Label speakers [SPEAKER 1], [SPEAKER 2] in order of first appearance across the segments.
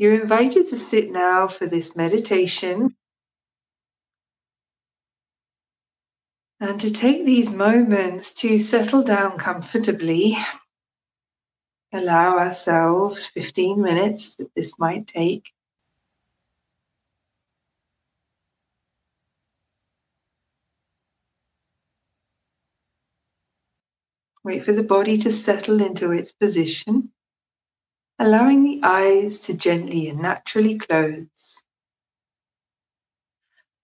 [SPEAKER 1] You're invited to sit now for this meditation and to take these moments to settle down comfortably. Allow ourselves 15 minutes that this might take. Wait for the body to settle into its position allowing the eyes to gently and naturally close.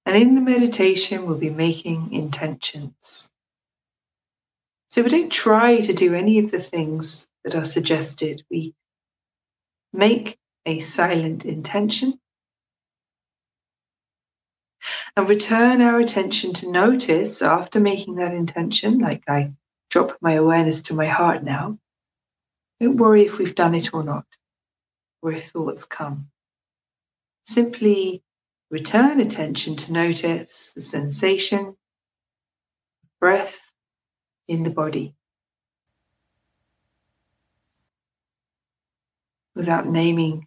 [SPEAKER 1] And in the meditation, we'll be making intentions. So we don't try to do any of the things that are suggested. We make a silent intention and return our attention to notice after making that intention, like I drop my awareness to my heart now. Don't worry if we've done it or not, or if thoughts come. Simply return attention to notice the sensation, breath in the body. Without naming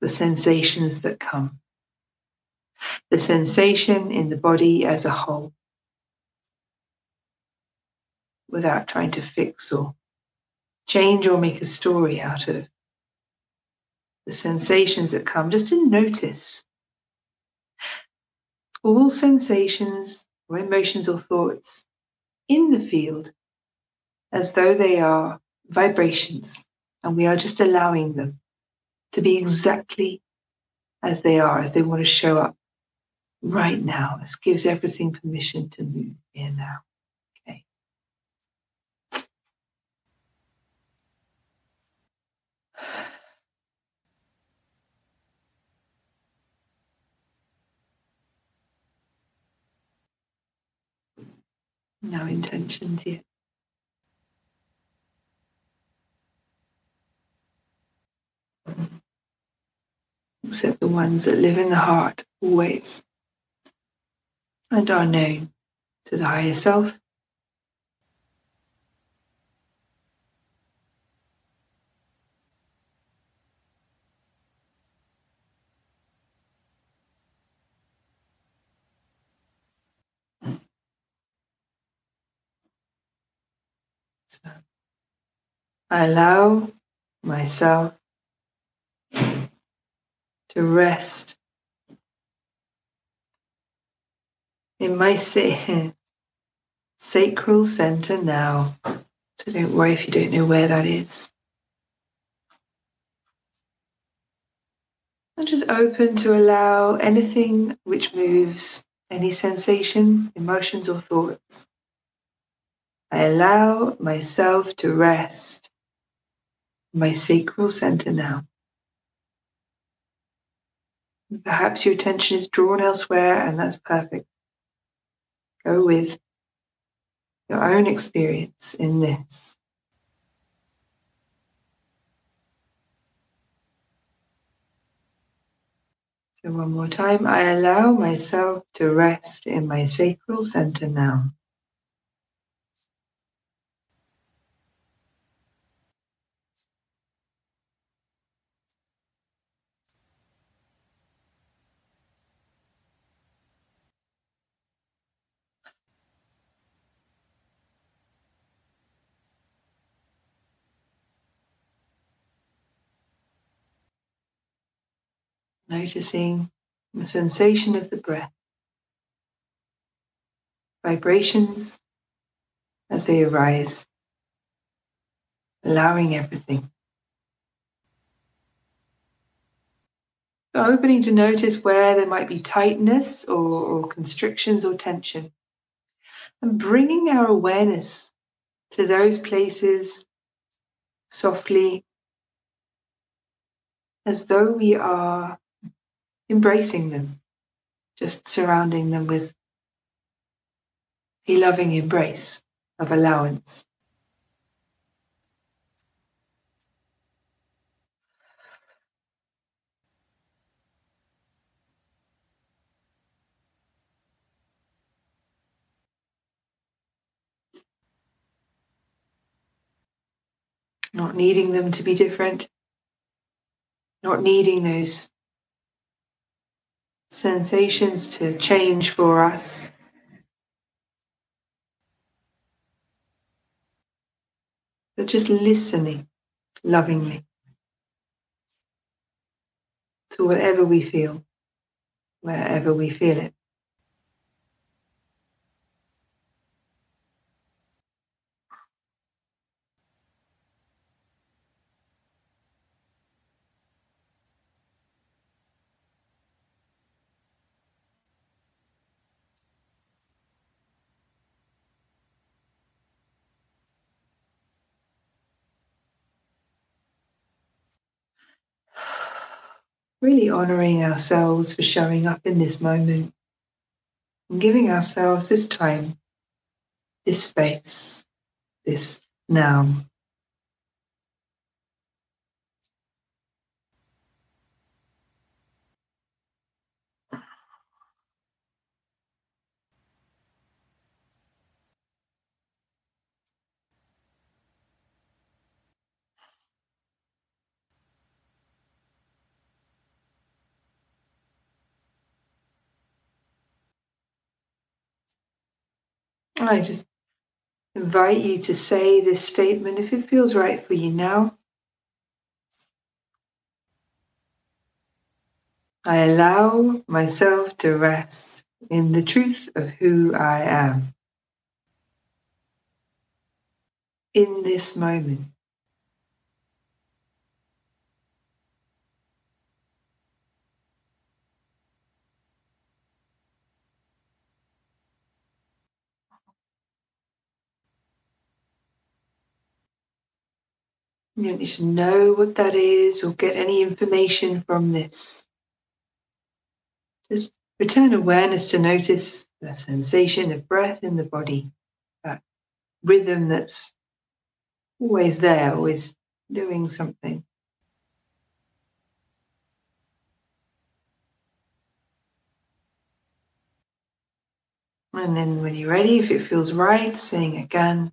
[SPEAKER 1] the sensations that come. The sensation in the body as a whole. Without trying to fix or change or make a story out of the sensations that come, just to notice all sensations or emotions or thoughts in the field as though they are vibrations and we are just allowing them to be exactly as they are, as they want to show up right now. This gives everything permission to move here now. No intentions yet. Except the ones that live in the heart always and are known to the higher self I allow myself to rest in my sa- sacral center now. So don't worry if you don't know where that is. I'm just open to allow anything which moves, any sensation, emotions, or thoughts. I allow myself to rest my sacral center now. Perhaps your attention is drawn elsewhere, and that's perfect. Go with your own experience in this. So, one more time, I allow myself to rest in my sacral center now. Noticing the sensation of the breath, vibrations as they arise, allowing everything. Opening to notice where there might be tightness or, or constrictions or tension, and bringing our awareness to those places softly as though we are embracing them, just surrounding them with a loving embrace of allowance. Not needing them to be different, not needing those sensations to change for us. But just listening lovingly to whatever we feel, wherever we feel it. Really honoring ourselves for showing up in this moment and giving ourselves this time, this space, this now. I mm. just invite you to say this statement if it feels right for you now. I allow myself to rest in the truth of who I am. In this moment. You don't need to know what that is or get any information from this. Just return awareness to notice the sensation of breath in the body, that rhythm that's always there, always doing something. And then when you're ready, if it feels right, saying again,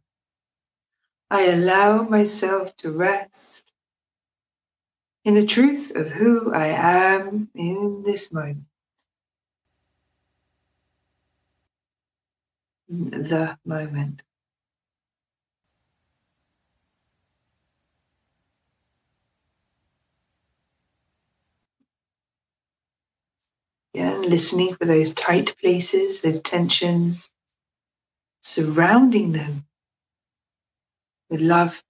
[SPEAKER 1] I allow myself to rest in the truth of who I am in this moment. The moment. Yeah, and listening for those tight places, those tensions, surrounding them with love,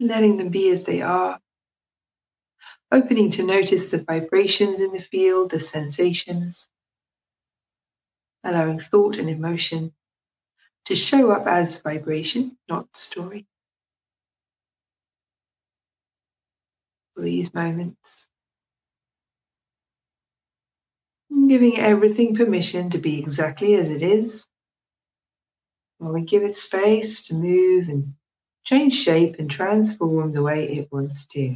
[SPEAKER 1] letting them be as they are, opening to notice the vibrations in the field, the sensations, allowing thought and emotion to show up as vibration, not story. These moments. Giving everything permission to be exactly as it is when we give it space to move and change shape and transform the way it wants to.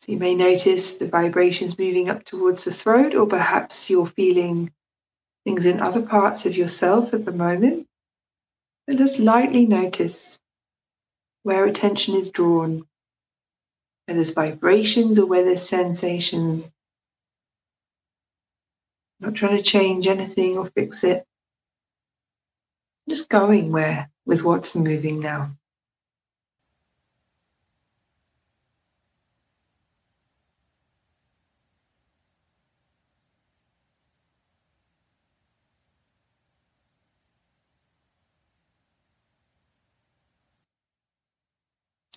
[SPEAKER 1] So you may notice the vibrations moving up towards the throat, or perhaps you're feeling things in other parts of yourself at the moment. But just lightly notice where attention is drawn, where there's vibrations or where there's sensations. Not trying to change anything or fix it. Just going where with what's moving now.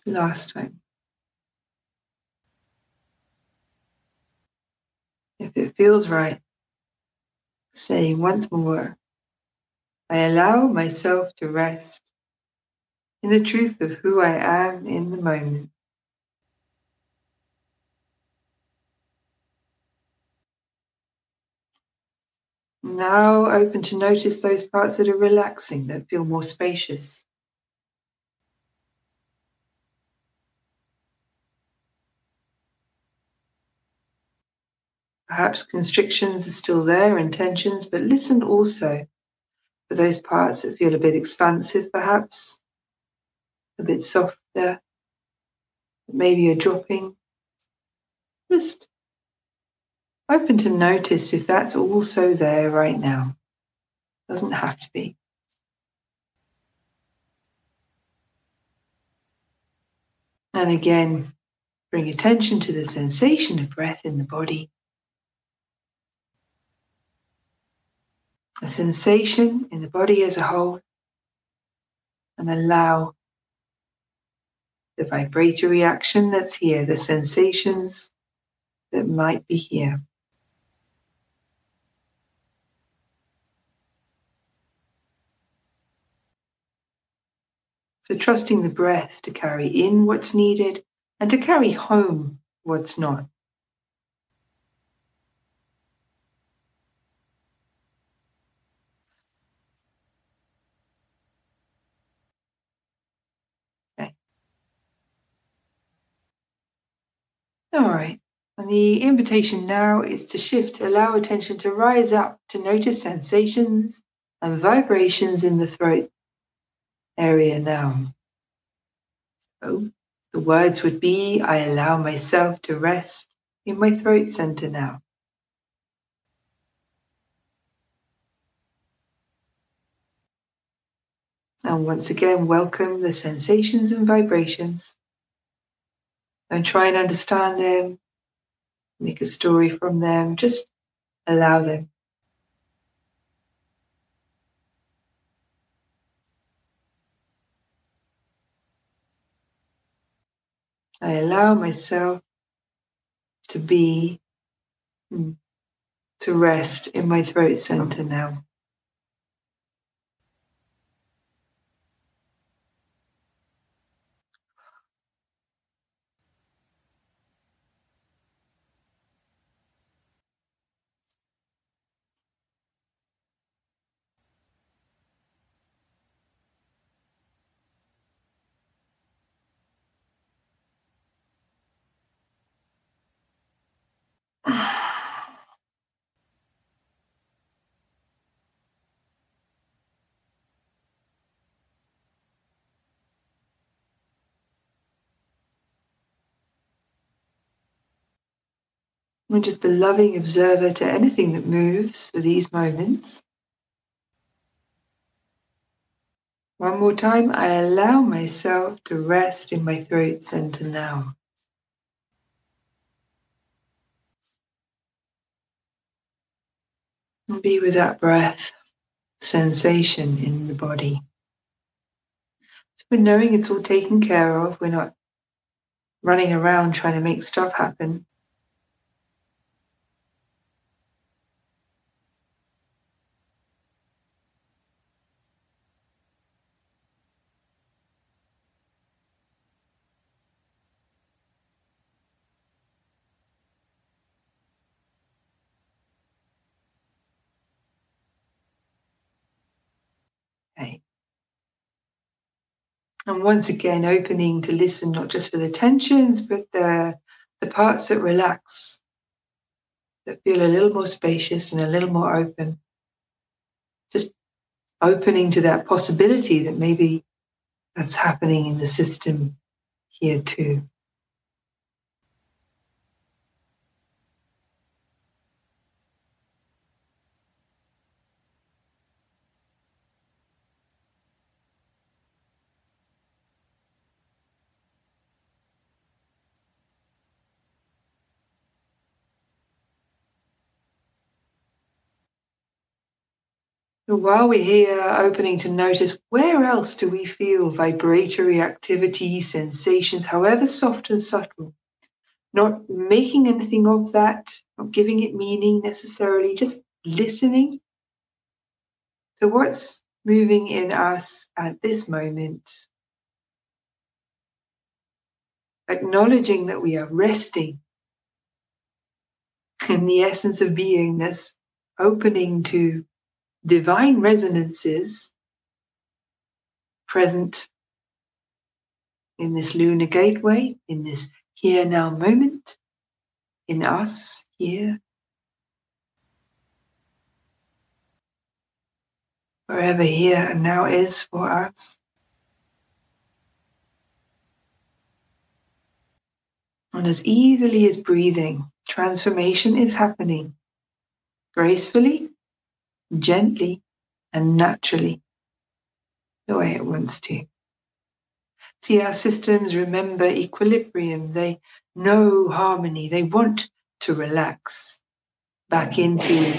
[SPEAKER 1] Last time. If it feels right, saying once more, I allow myself to rest in the truth of who I am in the moment. Now open to notice those parts that are relaxing, that feel more spacious. Perhaps constrictions are still there and tensions, but listen also for those parts that feel a bit expansive, perhaps, a bit softer, maybe you're dropping. Just open to notice if that's also there right now. Doesn't have to be. And again, bring attention to the sensation of breath in the body. A sensation in the body as a whole, and allow the vibratory action that's here, the sensations that might be here. So, trusting the breath to carry in what's needed and to carry home what's not. All right. And the invitation now is to shift, allow attention to rise up to notice sensations and vibrations in the throat area now. So the words would be I allow myself to rest in my throat center now. And once again, welcome the sensations and vibrations. Don't try and understand them, make a story from them, just allow them. I allow myself to be, hmm, to rest in my throat center now. Just a loving observer to anything that moves for these moments. One more time, I allow myself to rest in my throat center now. And be with that breath sensation in the body. So we're knowing it's all taken care of. We're not running around trying to make stuff happen. And once again, opening to listen not just for the tensions, but the, the parts that relax, that feel a little more spacious and a little more open. Just opening to that possibility that maybe that's happening in the system here too. While we're here opening to notice where else do we feel vibratory activity, sensations, however soft and subtle, not making anything of that, not giving it meaning necessarily, just listening to what's moving in us at this moment. Acknowledging that we are resting in the essence of beingness opening to divine resonances present in this lunar gateway, in this here now moment, in us here. Wherever here and now is for us. And as easily as breathing, transformation is happening gracefully, gently, and naturally, the way it wants to. See, our systems remember equilibrium, they know harmony, they want to relax back into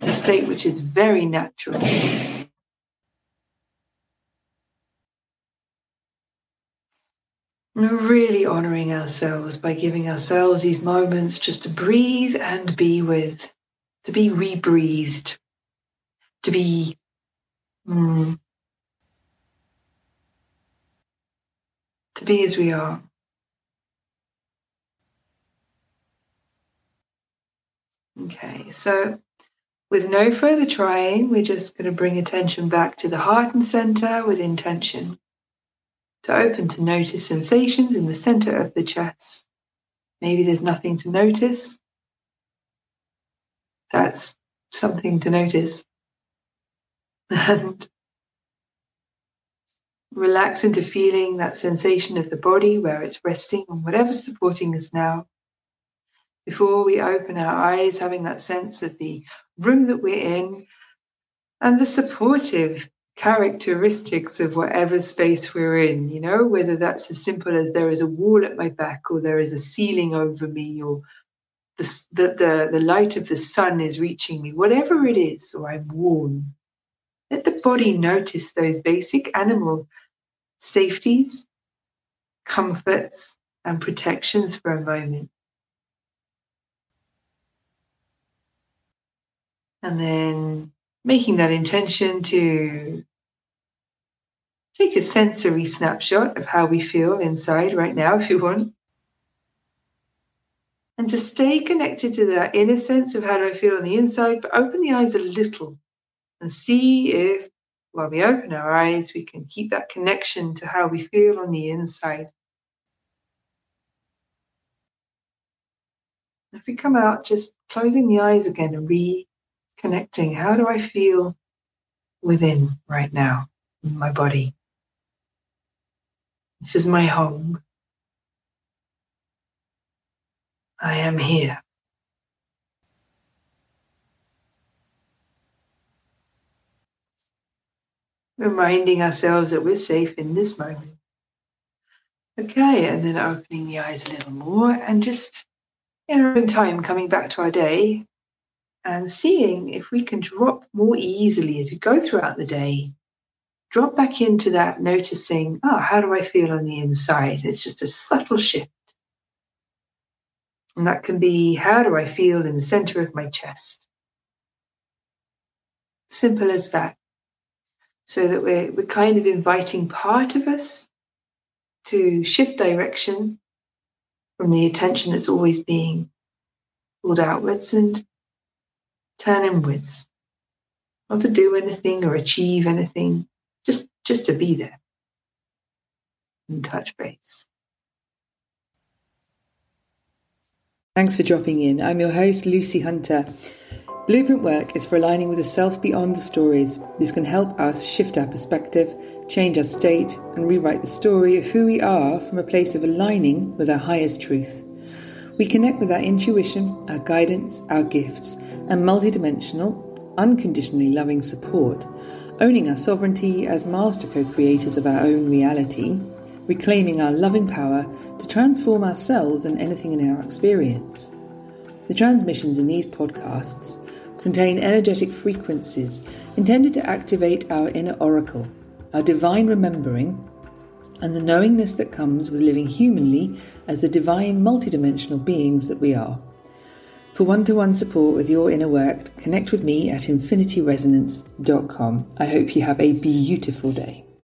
[SPEAKER 1] a state which is very natural. We're really honoring ourselves by giving ourselves these moments just to breathe and be with, to be rebreathed, to be mm, to be as we are. Okay, so with no further trying, we're just going to bring attention back to the heart and center with intention to open to notice sensations in the center of the chest. Maybe there's nothing to notice. That's something to notice. And relax into feeling that sensation of the body where it's resting on whatever's supporting us now. Before we open our eyes, having that sense of the room that we're in and the supportive characteristics of whatever space we're in, you know, whether that's as simple as there is a wall at my back or there is a ceiling over me or the, the, the, light of the sun is reaching me, whatever it is, or I'm warm. Let the body notice those basic animal safeties, comforts, and protections for a moment. And then making that intention to take a sensory snapshot of how we feel inside right now, if you want. And to stay connected to that inner sense of how do I feel on the inside, but open the eyes a little and see if, while we open our eyes, we can keep that connection to how we feel on the inside. If we come out, just closing the eyes again and re connecting. How do I feel within right now in my body? This is my home. I am here. Reminding ourselves that we're safe in this moment. Okay, and then opening the eyes a little more and just in our own time coming back to our day, and seeing if we can drop more easily as we go throughout the day. Drop back into that, noticing, oh, how do I feel on the inside? It's just a subtle shift. And that can be, how do I feel in the center of my chest? Simple as that. So that we're, we're kind of inviting part of us to shift direction from the attention that's always being pulled outwards and turn inwards. Not to do anything or achieve anything, just, just to be there and touch base.
[SPEAKER 2] Thanks for dropping in. I'm your host, Lucy Hunter. Blueprint work is for aligning with a self beyond the stories. This can help us shift our perspective, change our state, and rewrite the story of who we are from a place of aligning with our highest truth. We connect with our intuition, our guidance, our gifts, and multidimensional, unconditionally loving support, owning our sovereignty as master co creators of our own reality, reclaiming our loving power to transform ourselves and anything in our experience. The transmissions in these podcasts contain energetic frequencies intended to activate our inner oracle, our divine remembering, and the knowingness that comes with living humanly as the divine multidimensional beings that we are. For one to one support with your inner work, connect with me at infinityresonance.com. I hope you have a beautiful day.